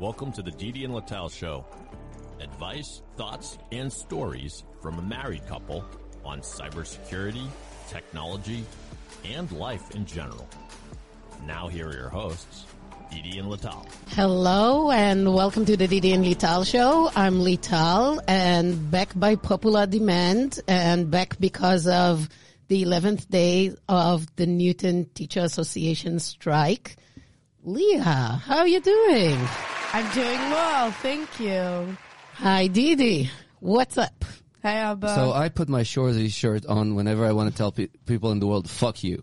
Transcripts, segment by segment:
Welcome to the Didi and Lital Show. Advice, thoughts, and stories from a married couple on cybersecurity, technology, and life in general. Now here are your hosts, Didi and Lital. Hello and welcome to the Didi and Lital show. I'm Lital and back by popular demand and back because of the 11th day of the Newton Teacher Association strike. Leah, how are you doing? I'm doing well, thank you. Hi Didi, what's up? Hey, Abba. So I put my Shoresy shirt on whenever I want to tell pe- people in the world, fuck you.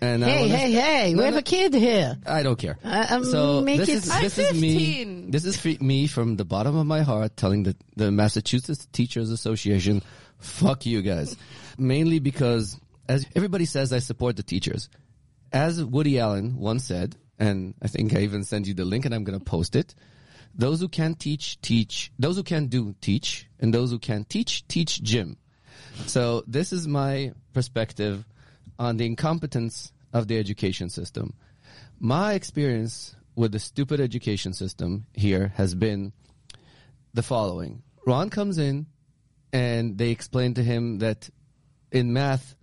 And I Hey, wanna- hey, hey, No, we have no. a kid here. I don't care. Uh, um, so make this it- is I'm this is me. 15. This is fe- me from the bottom of my heart telling the the Massachusetts Teachers Association, fuck you guys. Mainly because as everybody says, I support the teachers. As Woody Allen once said, and I think I even sent you the link, and I'm going to post it. Those who can teach, teach. Those who can do, teach, and those who can teach, teach gym. So this is my perspective on the incompetence of the education system. My experience with the stupid education system here has been the following. Ron comes in and they explain to him that in math,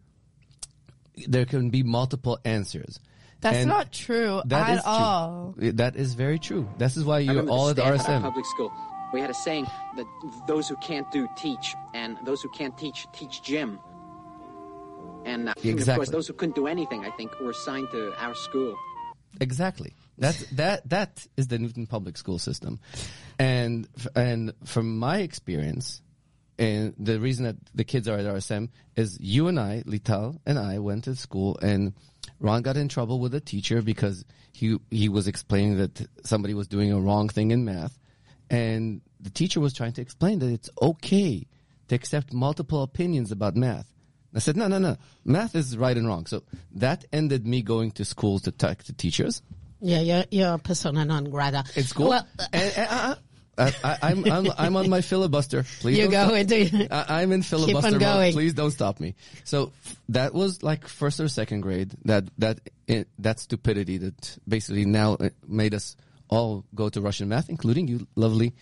there can be multiple answers. That's And not true that at is true. all. That is very true. This is why you're remember all the at Stanford RSM. Public School. We had a saying that those who can't do teach, and those who can't teach teach gym. And uh, of course, those who couldn't do anything, I think, were assigned to our school. Exactly. That's that that is the Newton public school system, and and from my experience, and the reason that the kids are at RSM is you and I, Lital and I, went to school, and Ron got in trouble with a teacher because he he was explaining that somebody was doing a wrong thing in math, and the teacher was trying to explain that it's okay to accept multiple opinions about math. I said, no, no, no. Math is right and wrong. So that ended me going to schools to talk to teachers Yeah, you're, you're persona non grata. in school. Well, and, and, uh, uh, I, I, I'm, I'm, I'm on my filibuster. Please you don't go stop. into, I, I'm in filibuster mode. going. Please don't stop me. So that was like first or second grade. That that eh, that stupidity that basically now eh, made us all go to Russian math, including you, lovely.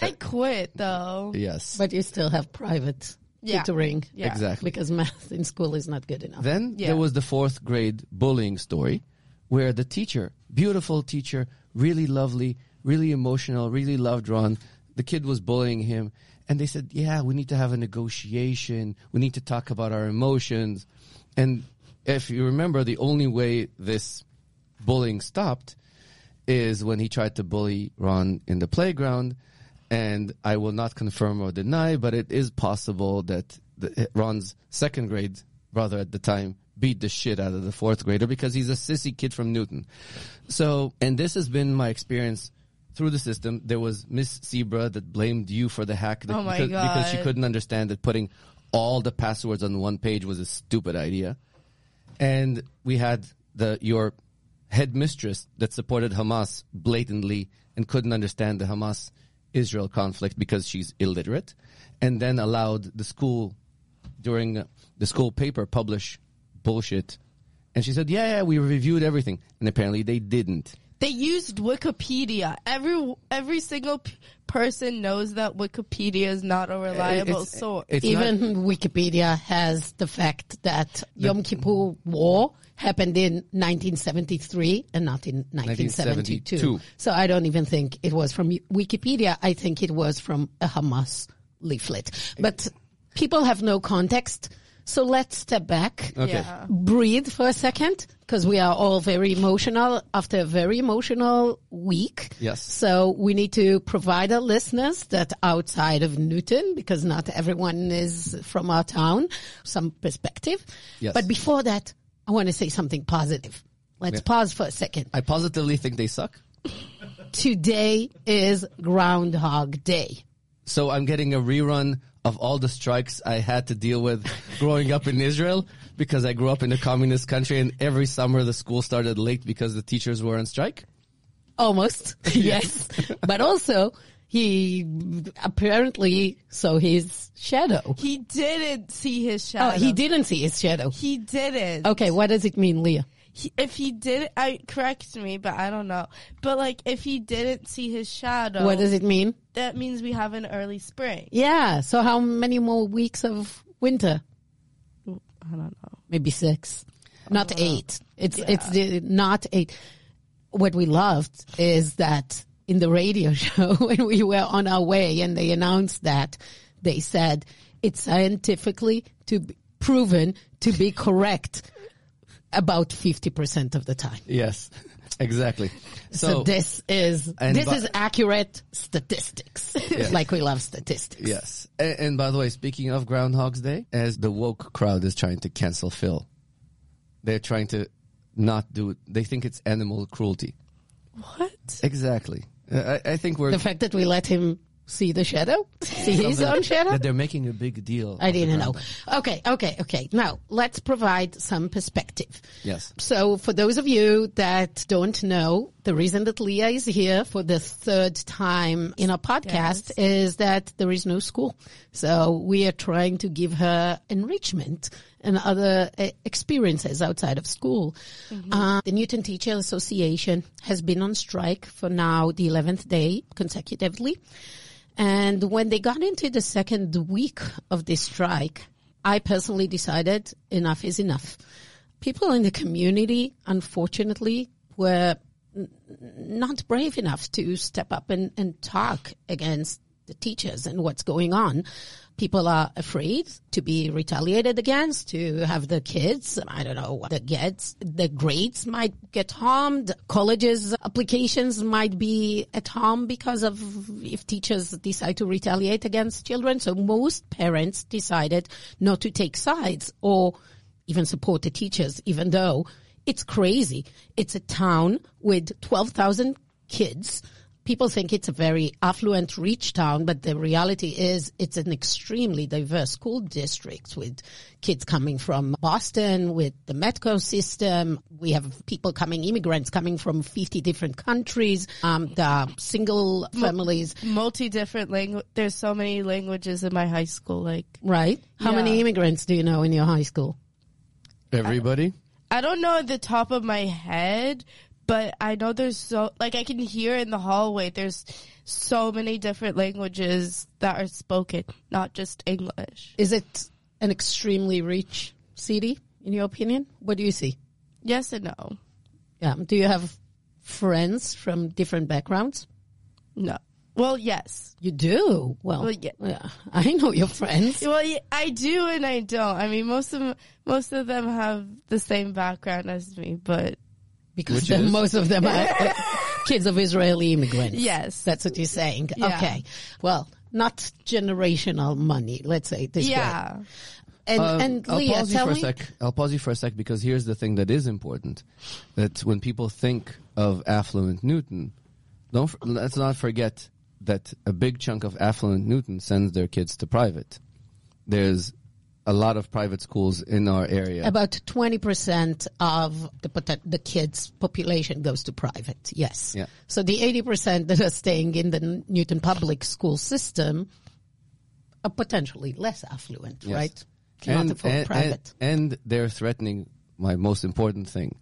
I quit though. Yes. but you still have private Yeah. tutoring. Yeah. Exactly. Because math in school is not good enough. Then Yeah. there was the fourth grade bullying story where the teacher, beautiful teacher, really lovely, really emotional, really loved Ron. The kid was bullying him and they said, yeah, we need to have a negotiation. We need to talk about our emotions. And if you remember, the only way this bullying stopped is when he tried to bully Ron in the playground. And I will not confirm or deny, but it is possible that the, Ron's second grade brother at the time beat the shit out of the fourth grader because he's a sissy kid from Newton. So, and this has been my experience through the system. There was Miss Zebra that blamed you for the hack that, Oh because, because she couldn't understand that putting all the passwords on one page was a stupid idea and we had the your headmistress that supported Hamas blatantly and couldn't understand the Hamas Israel conflict because she's illiterate, and then allowed the school during the school paper publish bullshit. And she said, "Yeah, yeah, we reviewed everything," and apparently they didn't. They used Wikipedia. Every every single p- person knows that Wikipedia is not a reliable It's- source. it's Even not- Wikipedia has the fact that Yom Kippur War happened in 1973 and not in 1972. 1972. So I don't even think it was from Wikipedia. I think it was from a Hamas leaflet. But people have no context. So let's step back. Okay. Yeah. breathe for a second because we are all very emotional after a very emotional week. Yes. So we need to provide our listeners that outside of Newton, because not everyone is from our town, some perspective. Yes. But before that, I want to say something positive. Let's Yeah. pause for a second. I positively think they suck. Today is Groundhog Day. So I'm getting a rerun of all the strikes I had to deal with growing up in Israel because I grew up in a communist country and every summer the school started late because the teachers were on strike. Almost. yes. but also, he apparently saw his shadow. He didn't see his shadow. Oh, he didn't see his shadow. He didn't. Okay, what does it mean, Leah? He, if he did, I correct me, but I don't know. But like, if he didn't see his shadow, What does it mean? that means we have an early spring. Yeah. So how many more weeks of winter? I don't know. Maybe six, not eight. It's it's the, not eight. What we loved is that in the radio show when we were on our way and they announced that they said it's scientifically to be proven to be correct about fifty percent of the time. Yes, exactly. So, So, this is this bu- is accurate statistics, like we love statistics. yes. And, and by the way, speaking of Groundhog's Day, as the woke crowd is trying to cancel Phil, they're trying to not do it. They think it's animal cruelty. What? Exactly. I, I think we're The fact that we let him see the shadow, see his own shadow. that they're making a big deal. I didn't know. Okay, okay, okay. Now let's provide some perspective. Yes. So for those of you that don't know, the reason that Leah is here for the third time in our podcast is that there is no school. So we are trying to give her enrichment and other uh, experiences outside of school. Uh, the Newton Teacher Association has been on strike for now the 11th day consecutively. And when they got into the second week of this strike, I personally decided enough is enough. People in the community, unfortunately, were not brave enough to step up and, and talk against the teachers and what's going on. People are afraid to be retaliated against, to have the kids, I don't know, the gets, the grades might get harmed. Colleges applications might be at harm because of if teachers decide to retaliate against children. So most parents decided not to take sides or even support the teachers, even though it's crazy. It's a town with 12,000 kids. People think it's a very affluent, rich town, but the reality is it's an extremely diverse school district with kids coming from Boston, with the Metco system. We have people coming, immigrants coming from 50 different countries. Um, the single families, Multi different language. There's so many languages in my high school. Like, right? How Yeah. many immigrants do you know in your high school? Everybody. I don't know at the top of my head, but I know there's so, like, I can hear in the hallway, there's so many different languages that are spoken, not just English. Is it an extremely rich city, in your opinion? What do you see? Yes and no. Yeah. Do you have friends from different backgrounds? No. Well, yes. You do. Well, Well, yeah. yeah. I know your friends. Well, yeah, I do and I don't. I mean, most of most of them have the same background as me, but Because the- most of them are kids of Israeli immigrants. Yes. That's what you're saying. Yeah. Okay. Well, not generational money, let's say this way. yeah. And, Uh, and I'll Leah, pause you for a me. sec. I'll pause you for a sec because here's the thing that is important: that when people think of affluent Newton, don't let's not forget that a big chunk of affluent Newton sends their kids to private. There's a lot of private schools in our area. About 20% of the, the kids' population goes to private, yes. Yeah. So the 80% that are staying in the Newton public school system are potentially less affluent, Yes. right? Cannot afford and, private. and they're threatening my most important thing.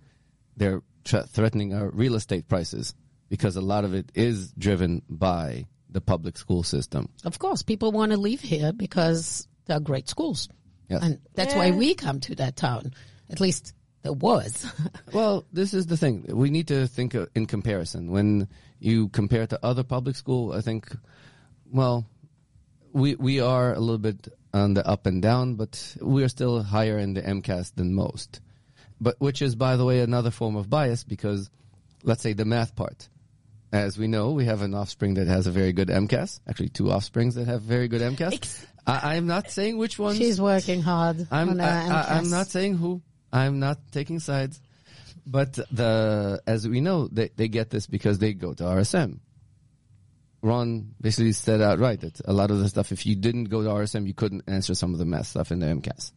They're threatening our real estate prices because a lot of it is driven by the public school system. of course, people want to leave here because there are great schools. Yes. And that's why we come to that town. At least there was. Well, this is the thing. We need to think uh, in comparison. When you compare to other public school, I think, well, we we are a little bit on the up and down, but we are still higher in the MCAS than most. But which is, by the way, another form of bias because, let's say, the math part. As we know, we have an offspring that has a very good MCAS. Actually, two offsprings that have very good MCAS. Ex- I, I'm not saying which ones. She's working hard I'm on her I, I, I'm not saying who. I'm not taking sides. But the as we know, they they get this because they go to RSM. Ron basically said outright that a lot of the stuff, if you didn't go to RSM, you couldn't answer some of the math stuff in the MCAS.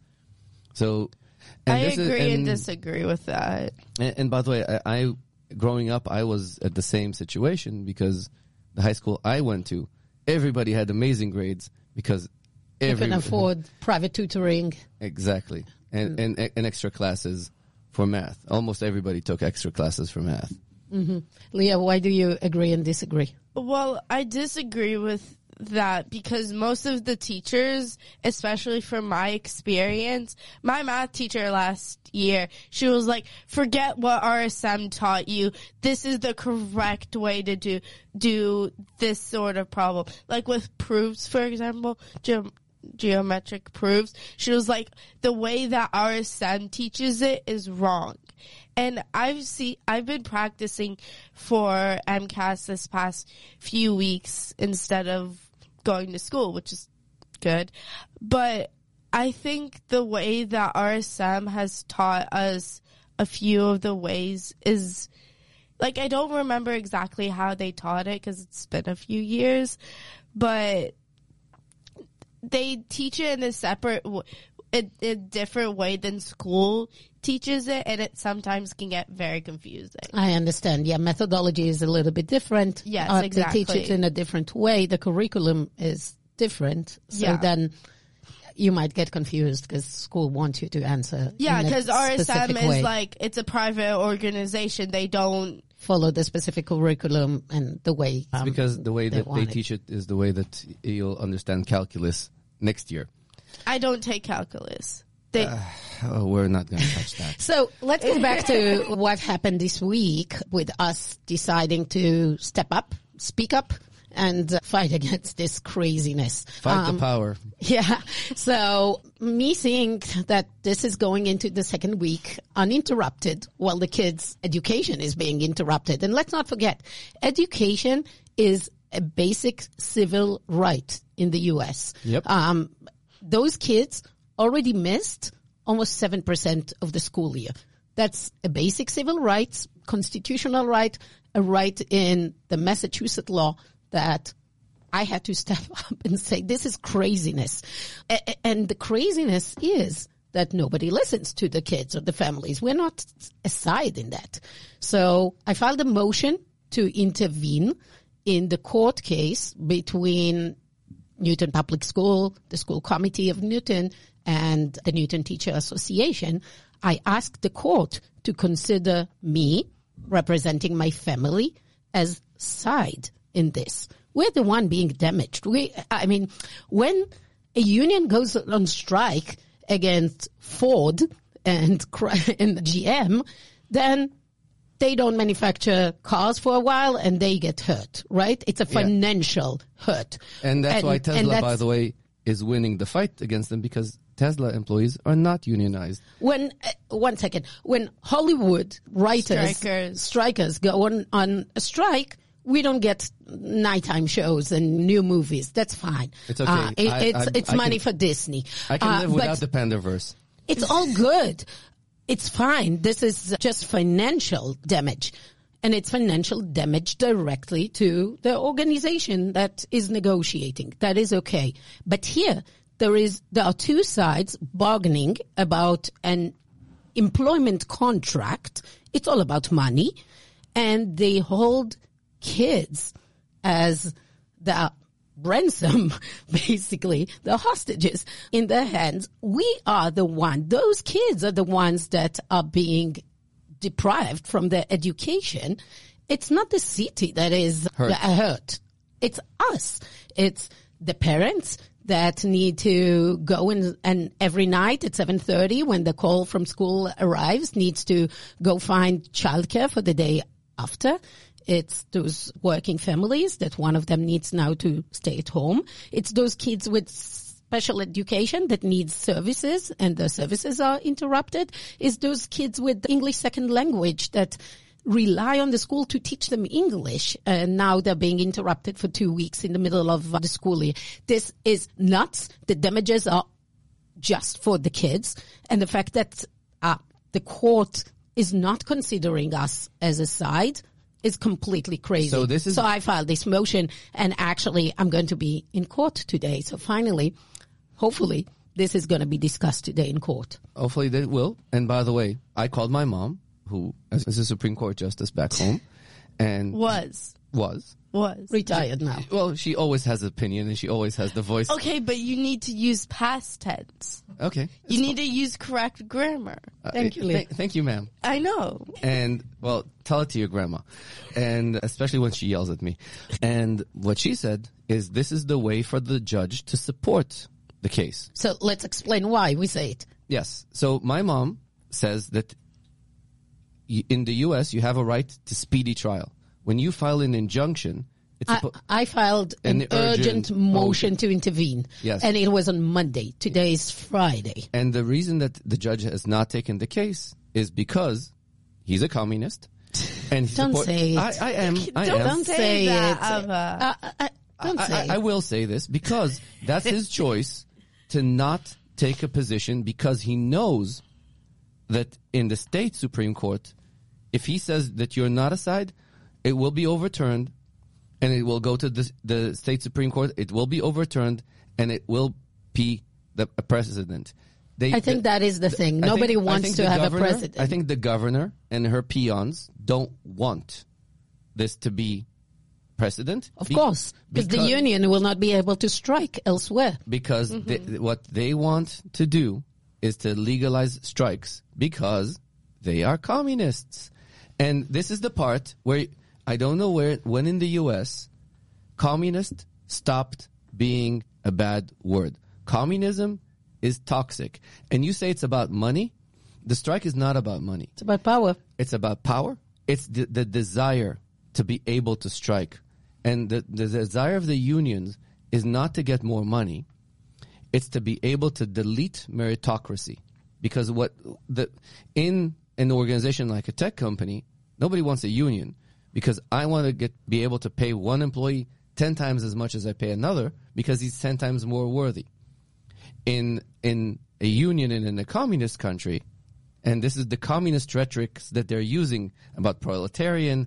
So, and I this is- agree and, disagree with that. and, and by the way, I, I growing up, I was at the same situation because the high school I went to, everybody had amazing grades because You every can afford private tutoring. Exactly. And, mm. and, and extra classes for math. Almost everybody took extra classes for math. Mm-hmm. Leah, why do you agree and disagree? Well, I disagree with that because most of the teachers, especially from my experience, my math teacher last year, she was like, forget what RSM taught you. This is the correct way to do, do this sort of problem. Like with proofs, for example, ge- geometric proofs, she was like, the way that RSM teaches it is wrong. And I've see I've been practicing for MCAS this past few weeks instead of going to school, which is good. But I think the way that RSM has taught us a few of the ways is like I don't remember exactly how they taught it because it's been a few years, but they teach it in a separate, a different way than school teaches it, and it sometimes can get very confusing. I understand. Yeah, methodology is a little bit different. Yes, exactly. They teach it in a different way. The curriculum is different. So Yeah. then you might get confused because school wants you to answer. Yeah, because RSM is way. like it's a private organization. They don't. follow the specific curriculum and the way. um, because the way they that they it. teach it is the way that you'll understand calculus next year. I don't take calculus. They. Oh, we're not going to touch that. So let's go back to what happened this week with us deciding to step up, speak up, and uh, fight against this craziness. Fight Um, the power. Yeah. So me seeing that this is going into the second week uninterrupted while the kids' education is being interrupted. And let's not forget, education is a basic civil right in the U.S. Yep. Um, those kids already missed almost 7% of the school year. That's a basic civil rights, constitutional right, a right in the Massachusetts law that I had to step up and say, this is craziness. A- And the craziness is that nobody listens to the kids or the families. We're not aside in that. So I filed a motion to intervene in the court case between Newton Public School, the school committee of Newton, and the Newton Teacher Association. I asked the court to consider me representing my family as side in this. We're the one being damaged. We, I mean, when a union goes on strike against Ford and, and GM, then they don't manufacture cars for a while and they get hurt, right? It's a financial hurt. And that's why and Tesla, by the way, is winning the fight against them because Tesla employees are not unionized. when uh, one second when hollywood writers Strikers. strikers go on on a strike we don't get nighttime shows and new movies that's fine It's okay. uh, it- I- it's I- it's I money can- for disney I can Uh, live without the Pandaverse. it's all good it's fine this is just financial damage and it's financial damage directly to the organization that is negotiating. That is okay. But here, there is, there are two sides bargaining about an employment contract. It's all about money and they hold kids as the ransom, basically, the hostages in their hands. We are the one, those kids are the ones that are being deprived from their education. It's not the city that is Hurt. hurt. It's us. It's the parents that need to go in and every night at 7.30 when the call from school arrives needs to go find childcare for the day after. It's those working families that one of them needs now to stay at home. It's those kids with special education that needs services and the services are interrupted. It's those kids with English second language that rely on the school to teach them English. And now they're being interrupted for two weeks in the middle of uh, the school year. This is nuts. The damages are just for the kids. And the fact that uh, the court is not considering us as a side is completely crazy. So this is- so I filed this motion and actually I'm going to be in court today. So finally, hopefully this is going to be discussed today in court. Hopefully they will. And by the way, I called my mom, who is a Supreme Court justice back home, and Was Was. Was. Retired now. Well, she always has opinion and she always has the voice. Okay, but you need to use past tense. Okay. You need to use correct grammar. Thank you, Uh, th- thank you, ma'am. I know. And well, tell it to your grandma. And especially when she yells at me. And what she said is this is the way for the judge to support the case. So let's explain why we say it. Yes. So my mom says that y- in the U.S. you have a right to speedy trial. When you file an injunction, it's I, suppo- I filed an, An urgent, urgent motion, motion. to intervene. Yes. And it was on Monday. Today is Friday. and the reason that the judge has not taken the case is because he's a communist. And he Don't support- say it. I, I am. I Don't am. Don't say say that, it. Uh, uh, uh, don't I, say I, I will say this because that's his choice to not take a position because he knows that in the state Supreme Court, if he says that you're not a side, it will be overturned and it will go to the, the state Supreme Court. It will be overturned and it will be the a precedent. They, I think that is the thing. I Nobody think- wants to the have a governor- president. I think the governor and her peons don't want this to be precedent. of Be- course, because the union will not be able to strike elsewhere. because mm-hmm. they, what they want to do is to legalize strikes because they are communists. And this is the part where I don't know where when in the US communist stopped being a bad word. Communism is toxic. And you say it's about money? The strike is not about money. It's about power. It's about power. It's the, the desire to be able to strike. And the, the desire of the unions is not to get more money. It's to be able to delete meritocracy. Because what the, in an organization like a tech company, nobody wants a union because I want to get, be able to pay one employee 10 times as much as I pay another because he's 10 times more worthy in in a union and in a communist country, and this is the communist rhetoric that they're using about proletarian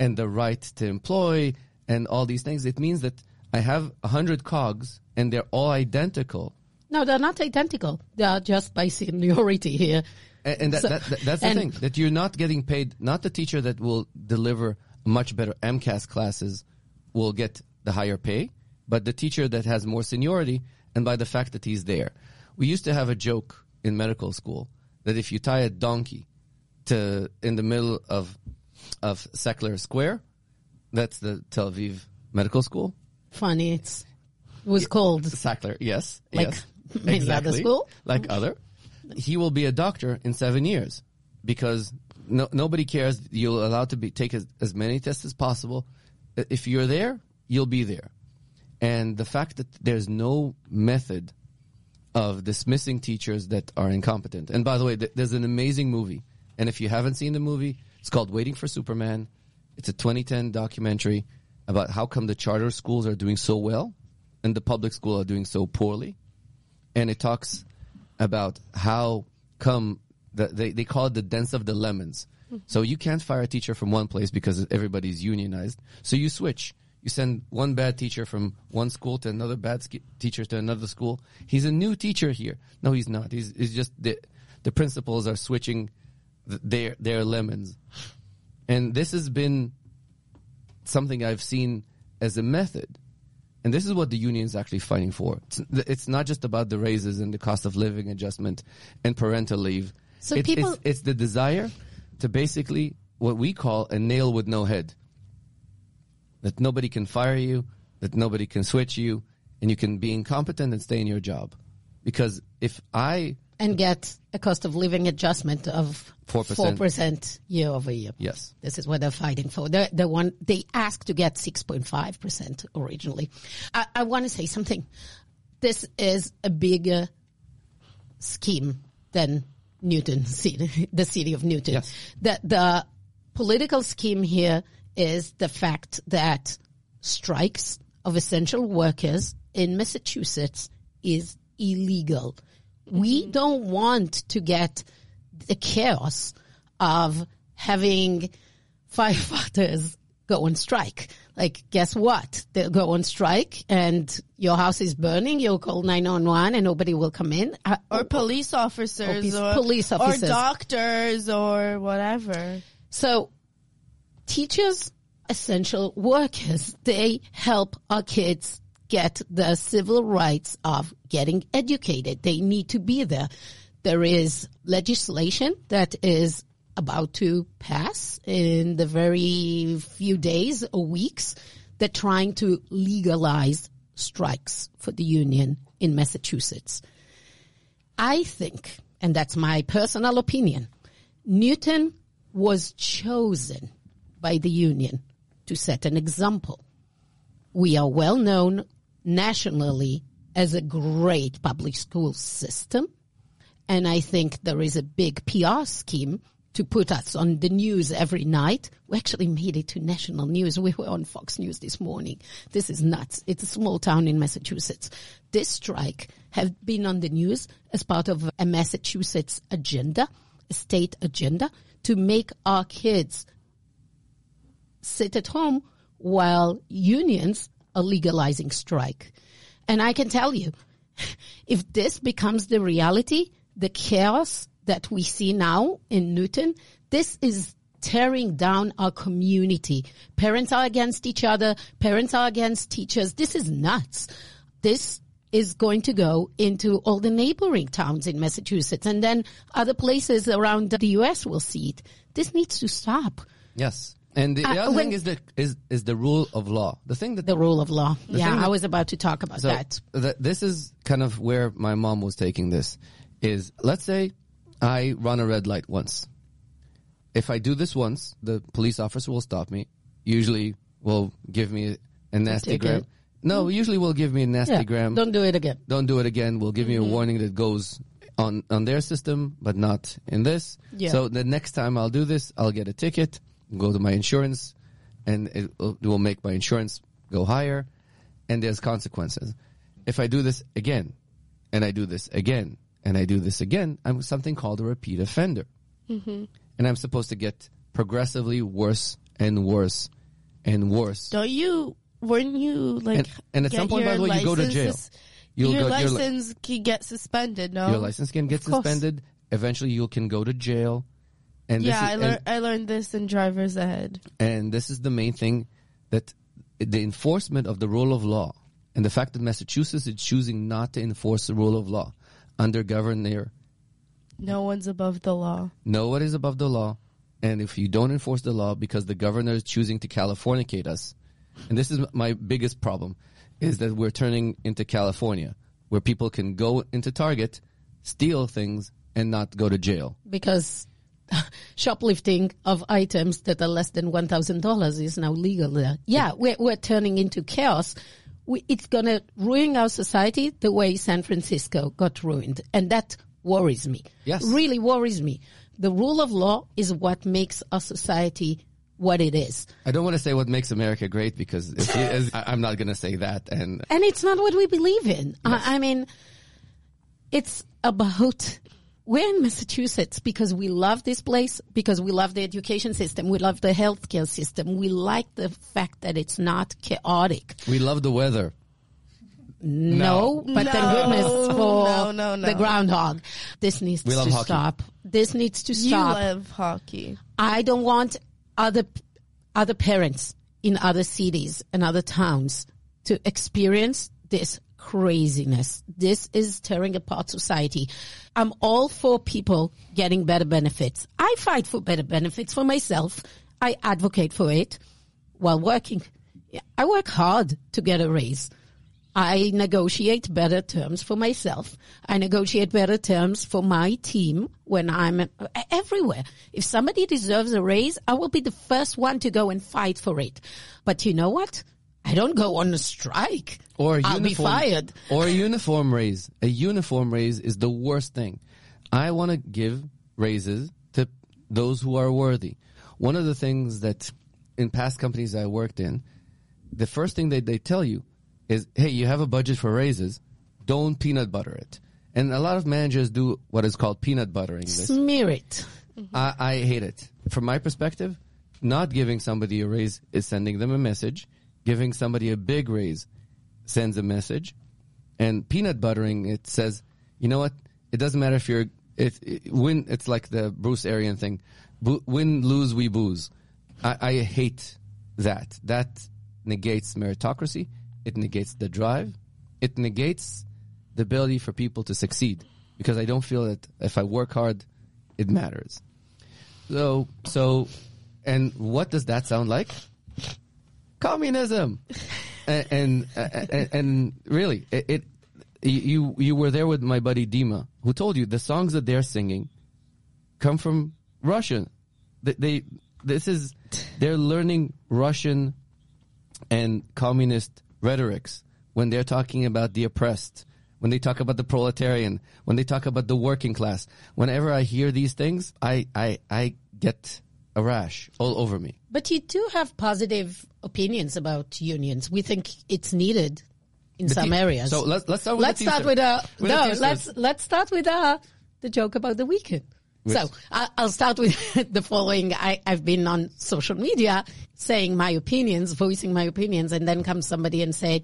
and the right to employ and all these things. It means that I have a hundred cogs and they're all identical. No, they're not identical. They are just by seniority here. And, and that, So- that, that- that's the thing that you're not getting paid. Not the teacher that will deliver much better MCAS classes will get the higher pay, but the teacher that has more seniority and by the fact that he's there. We used to have a joke in medical school that if you tie a donkey to in the middle of of Sackler Square, that's the Tel Aviv Medical School. Funny, it's it was called. Sackler, yes, Like yes, many other school? like other. He will be a doctor in seven years because no, nobody cares. You're allowed to be take as, as many tests as possible. If you're there, you'll be there. And the fact that there's no method of dismissing teachers that are incompetent. And by the way, th- there's an amazing movie. And if you haven't seen the movie, it's called Waiting for Superman. It's a 2010 documentary about how come the charter schools are doing so well and the public school are doing so poorly. And it talks about how come the, they, they call it the dance of the lemons. So you can't fire a teacher from one place because everybody's unionized. So you switch. You send one bad teacher from one school to another bad sk- teacher to another school. He's a new teacher here. No, he's not. He's, he's just the, the principals are switching th- their, their lemons. And this has been something I've seen as a method. And this is what the union is actually fighting for. It's, it's not just about the raises and the cost of living adjustment and parental leave. So it's, people- it's, it's the desire to basically what we call a nail with no head. That nobody can fire you, that nobody can switch you, and you can be incompetent and stay in your job. Because if I, and get a cost of living adjustment of 4%. 4% year over year. yes, This is what they're fighting for. The the one they asked to get 6.5 percent originally. I, I want to say something. This is a bigger scheme than Newton City, the city of Newton. Yes. The the political scheme here is the fact that strikes of essential workers in Massachusetts is illegal. We don't want to get the chaos of having firefighters go on strike. Like, guess what? They'll go on strike and your house is burning. You'll call 911 and nobody will come in. Uh, Or police officers, Or or, police or doctors, or whatever. So teachers essential workers. They help our kids get the civil rights of getting educated. They need to be there. There is legislation that is about to pass in the very few days or weeks that trying to legalize strikes for the union in Massachusetts. I think, and that's my personal opinion, Newton was chosen by the union to set an example. We are well known nationally as a great public school system. And I think there is a big PR scheme to put us on the news every night. We actually made it to national news. We were on Fox News this morning. This is nuts. It's a small town in Massachusetts. This strike have been on the news as part of a Massachusetts agenda, a state agenda to make our kids sit at home while unions are legalizing strike. And I can tell you, if this becomes the reality, the chaos that we see now in Newton, this is tearing down our community. Parents are against each other. Parents are against teachers. This is nuts. This is going to go into all the neighboring towns in Massachusetts and then other places around the US will see it. This needs to stop. Yes. And the, the Uh, other when- thing is the is is the rule of law. The thing that The rule of law. yeah, that- I was about to talk about So that. th- this is kind of where my mom was taking this. Is let's say I run a red light once. If I do this once, the police officer will stop me. Usually, will give me a nasty gram. No, usually will give me a nasty Yeah, gram. don't do it again. Don't do it again. We'll give you a warning that goes on on their system, but not in this. Yeah. So the next time I'll do this, I'll get a ticket, go to my insurance, and it will, make my insurance go higher, and there's consequences. If I do this again, and I do this again, and I do this again, I'm something called a repeat offender, Mm-hmm. and I'm supposed to get progressively worse and worse and worse. Don't you? Weren't you like? And- and at some point, by your the way, you go to jail. You'll your go- your li- license can get suspended. No, Your license can get suspended. Eventually, you can go to jail. And Yeah, this I is, learned. I learned this in driver's ed. and, and this is the main thing that the enforcement of the rule of law and the fact that Massachusetts is choosing not to enforce the rule of law under Governor No one's above the law. no one is above the law, and if you don't enforce the law because the governor is choosing to Californicate us, and this is my biggest problem, is that we're turning into California, where people can go into Target, steal things, and not go to jail. because shoplifting of items that are less than one thousand dollars is now legal there. Yeah, we're we're turning into chaos. We, it's going to ruin our society the way San Francisco got ruined, and that worries me. Yes. really worries me. The rule of law is what makes our society what it is, I don't want to say what makes America great because I'm not going to say that. And and it's not what we believe in. I, I mean, it's about we're in Massachusetts because we love this place, because we love the education system, we love the healthcare system, we like the fact that it's not chaotic. we love the weather. No, but thank No. goodness for No, no, no. the groundhog. This needs We to hockey. stop. This needs to stop. You stop. love hockey. I don't want other other parents in other cities and other towns to experience this craziness. This is tearing apart society. I'm all for people getting better benefits. I fight for better benefits for myself. I advocate for it while working. I work hard to get a raise. I negotiate better terms for myself. I negotiate better terms for my team when I'm everywhere. If somebody deserves a raise, I will be the first one to go and fight for it. But you know what? I don't go on a strike. Or a I'll be fired. Or a uniform raise. A uniform raise is the worst thing. I want to give raises to those who are worthy. One of the things that in past companies I worked in, the first thing that they tell you is, hey, you have a budget for raises, don't peanut butter it. And a lot of managers do what is called peanut buttering this. Smear it. Mm-hmm. I, I hate it. From my perspective, not giving somebody a raise is sending them a message. Giving somebody a big raise sends a message. And peanut buttering, it says, you know what? It doesn't matter if you're, if, win, it's like the Bruce Arian thing. Bo- win, lose, we booze. I, I hate that. That negates meritocracy. It negates the drive. It negates the ability for people to succeed because I don't feel that if I work hard, it matters. So, so, and what does that sound like? Communism. and, and, and, and really, it, it, you, you were there with my buddy Dima, who told you the songs that they're singing come from Russian. They, they this is, they're learning Russian and communist rhetorics when they're talking about the oppressed, when they talk about the proletarian, when they talk about the working class. Whenever I hear these things, I, I, I get a rash all over me. But you do have positive opinions about unions. We think it's needed in The some te- areas. So let's let's start with let's the start with uh With no let's let's start with uh the joke about the weekend. Which- So I, I'll start with the following. I, I've been on social media saying my opinions, voicing my opinions, and then comes somebody and said,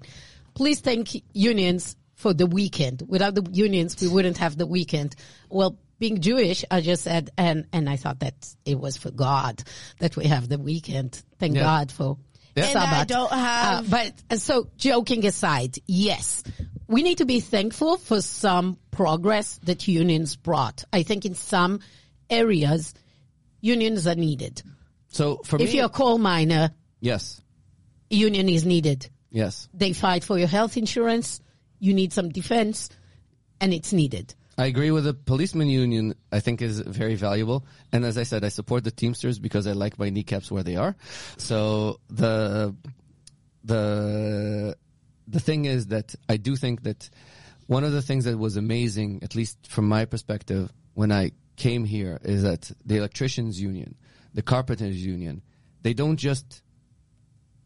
"Please thank unions for the weekend. Without the unions, we wouldn't have the weekend." Well, being Jewish, I just said, and and I thought that it was for God that we have the weekend. Thank Yeah. God for Yeah. And I Sabbath. don't have- Uh, but so joking aside, yes, we need to be thankful for some progress that unions brought. I think in some areas, unions are needed. So for If me, you're a coal miner, yes, union is needed. yes, They fight for your health insurance. You need some defense and it's needed. I agree with the policeman union. I think is very valuable, and as I said, I support the Teamsters because I like my kneecaps where they are. So the the the thing is that I do think that one of the things that was amazing, at least from my perspective, when I came here, is that the electricians union, the carpenters union, they don't just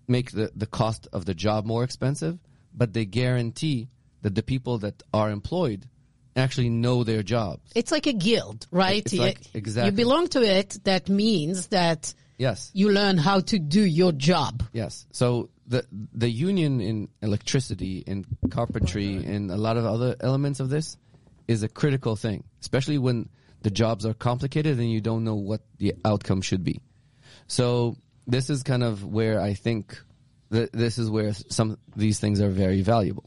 make the, the cost of the job more expensive, but they guarantee that the people that are employed actually know their jobs. It's like a guild, right? It's like- exactly. You belong to it. That means that Yes. you learn how to do your job. Yes. So the the union in electricity, in carpentry, oh in a lot of other elements of this is a critical thing, especially when the jobs are complicated and you don't know what the outcome should be. So this is kind of where I think that this is where some these things are very valuable.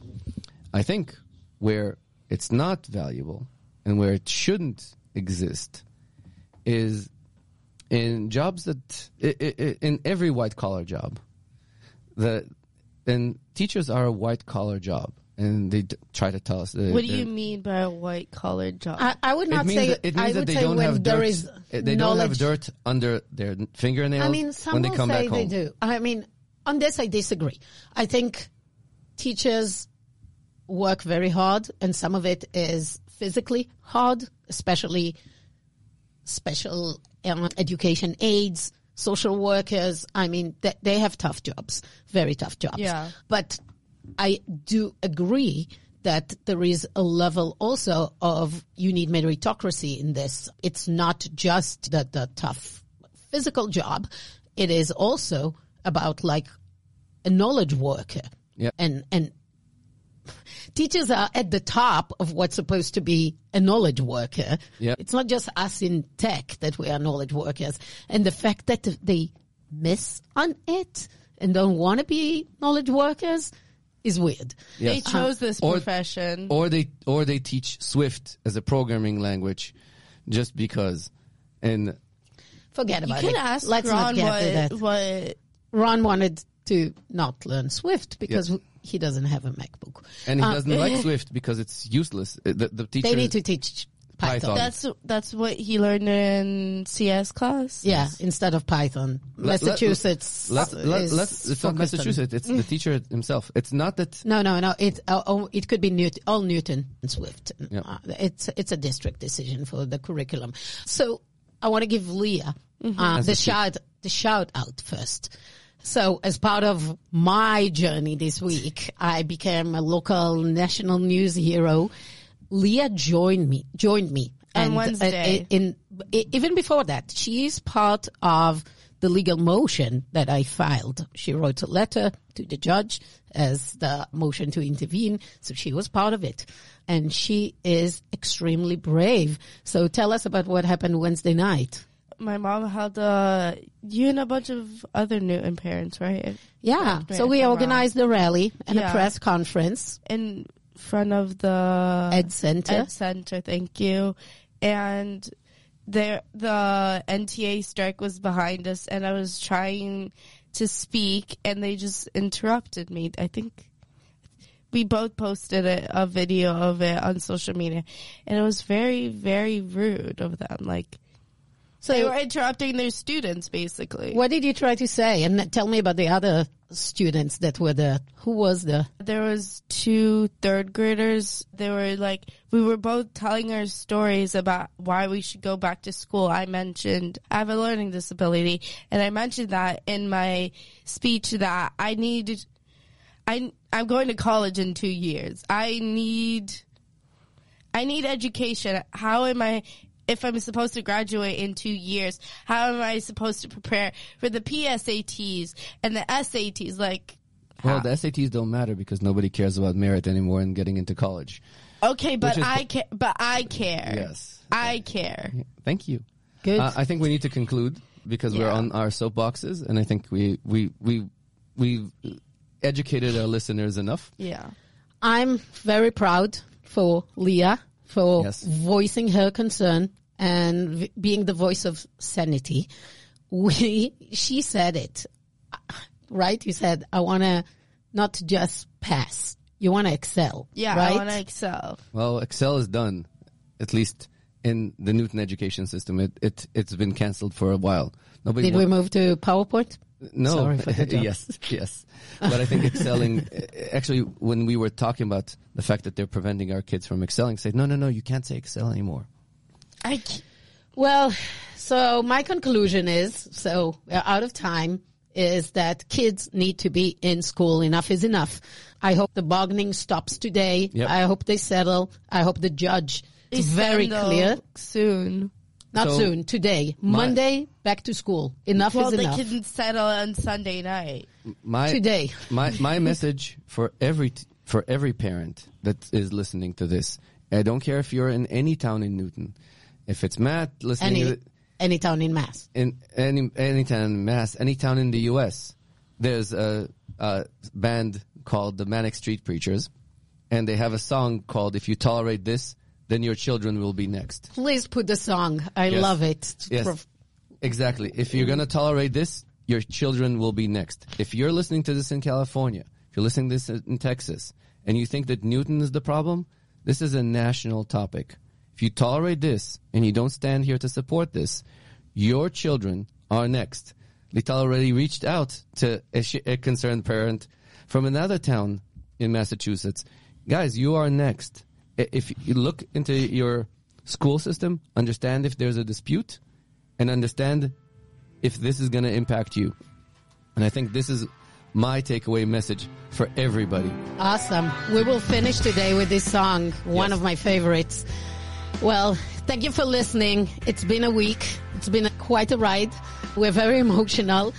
I think where it's not valuable and where it shouldn't exist is in jobs that in every white collar job the and teachers are a white collar job and they d- try to tell us that What do you mean by a white collar job? I, I would it not means say that, it means I that would they say don't when have dirt is they don't have dirt under their fingernails I mean, some when they will come say back they home do. I mean, on this I disagree. I think teachers work very hard, and some of it is physically hard, especially special um, education aides, social workers. I mean, they, they have tough jobs, very tough jobs. Yeah. But I do agree that there is a level also of you need meritocracy in this. It's not just the, the tough physical job. It is also about like a knowledge worker. Yeah. And, and teachers are at the top of what's supposed to be a knowledge worker. Yeah. It's not just us in tech that we are knowledge workers. And the fact that they miss on it and don't want to be knowledge workers is weird. they chose this Or- profession. or they or they teach Swift as a programming language just because and Forget you about can it. ask Let's Ron not get to that. what, what Ron wanted to not learn Swift because he doesn't have a MacBook. and he Uh, doesn't like Swift because it's useless Uh, the, the teacher They need to teach Python. Python. that's that's what he learned in CS class. Yeah, instead of Python. Let- let- Massachusetts. let's let, is let's it's not focused on- Massachusetts it's the teacher himself it's not that No, no, no. It uh, oh, it could be Newt, all Newton and Swift. Yeah. Uh, it's it's a district decision for the curriculum. So I want to give Leah uh, the shout the shout out first. So as part of my journey this week, I became a local national news hero. Leah joined me joined me On and uh, Wednesday. in, in even before that, she is part of the legal motion that I filed. She wrote a letter to the judge as the motion to intervene, so she was part of it. And she is extremely brave. So tell us about what happened Wednesday night. My mom held a uh, you and a bunch of other Newton parents, right? Yeah. Me So we organized a rally and a press conference, in front of the Ed Center. Ed Center. Thank you. And there, the NTA strike was behind us, and I was trying to speak, and they just interrupted me. I think we both posted a, a video of it on social media, and it was very, very rude of them. Like So they were interrupting their students, basically. what did you try to say? And tell me about the other students that were there. Who was there? there was two third graders. They were like, we were both telling our stories about why we should go back to school. I mentioned I have a learning disability and I mentioned that in my speech that I need, I, I'm going to college in two years. I need, I need education. How am I, if I'm supposed to graduate in two years, how am I supposed to prepare for the PSATs and the SATs? Like, Well, the SATs don't matter because nobody cares about merit anymore and getting into college. Okay, but Which is- I care. But I care. Yes. I care. Thank you. Good. Uh, I think we need to conclude because we're on our soapboxes, and I think we we we we've educated our listeners enough. Yeah. I'm very proud for Leia for Yes. voicing her concern and v- being the voice of sanity. We, she said it, uh, right? You said, I want to not just pass. You want to excel. Yeah. Right? I want to excel. Well, Excel is done, at least in the Newton education system. It it it's been cancelled for a while. Nobody Did wa- we move to PowerPoint? No, Sorry for the yes, yes. But I think excelling. Eh, actually, when we were talking about the fact that they're preventing our kids from excelling, say no, no, no, you can't say excel anymore. I. c- Well, so my conclusion is, so we're out of time, is that kids need to be in school. Enough is enough. I hope the bargaining stops today. Yep. I hope they settle. I hope the judge is very clear. soon. Not So, soon, today. Monday, back to school. Enough Well, is they enough. can settle on Sunday night. My Today. my my message for every for every parent that is listening to this. I don't care if you're in any town in Newton. If it's Matt listening to Any, it, any town in Mass. in any any town in Mass, any town in the U.S. There's a, a band called the Manic Street Preachers, and they have a song called "If You Tolerate This, Then Your Children Will Be Next." Please put the song. I Yes. love it. Yes, exactly. If you're gonna tolerate this, your children will be next. If you're listening to this in California, if you're listening to this in Texas, and you think that Newton is the problem, this is a national topic. If you tolerate this and you don't stand here to support this, your children are next. Lital already reached out to a, sh- a concerned parent from another town in Massachusetts. Guys, you are next. If you look into your school system, understand if there's a dispute, and understand if this is going to impact you. And I think this is my takeaway message for everybody. Awesome. We will finish today with this song, one Yes. of my favorites. Well, thank you for listening. It's been a week. It's been quite a ride. We're very emotional.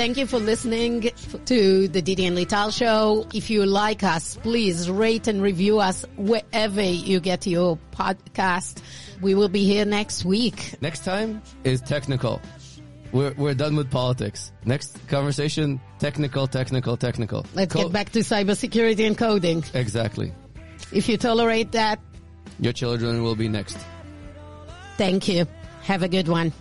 Thank you for listening to the Didi and Lital show. If you like us, please rate and review us wherever you get your podcast. We will be here next week. Next time is technical. We're, we're done with politics. Next conversation, technical, technical, technical. Let's Co- get back to cybersecurity and coding. Exactly. If you tolerate that, Your children will be next. thank you. Have a good one.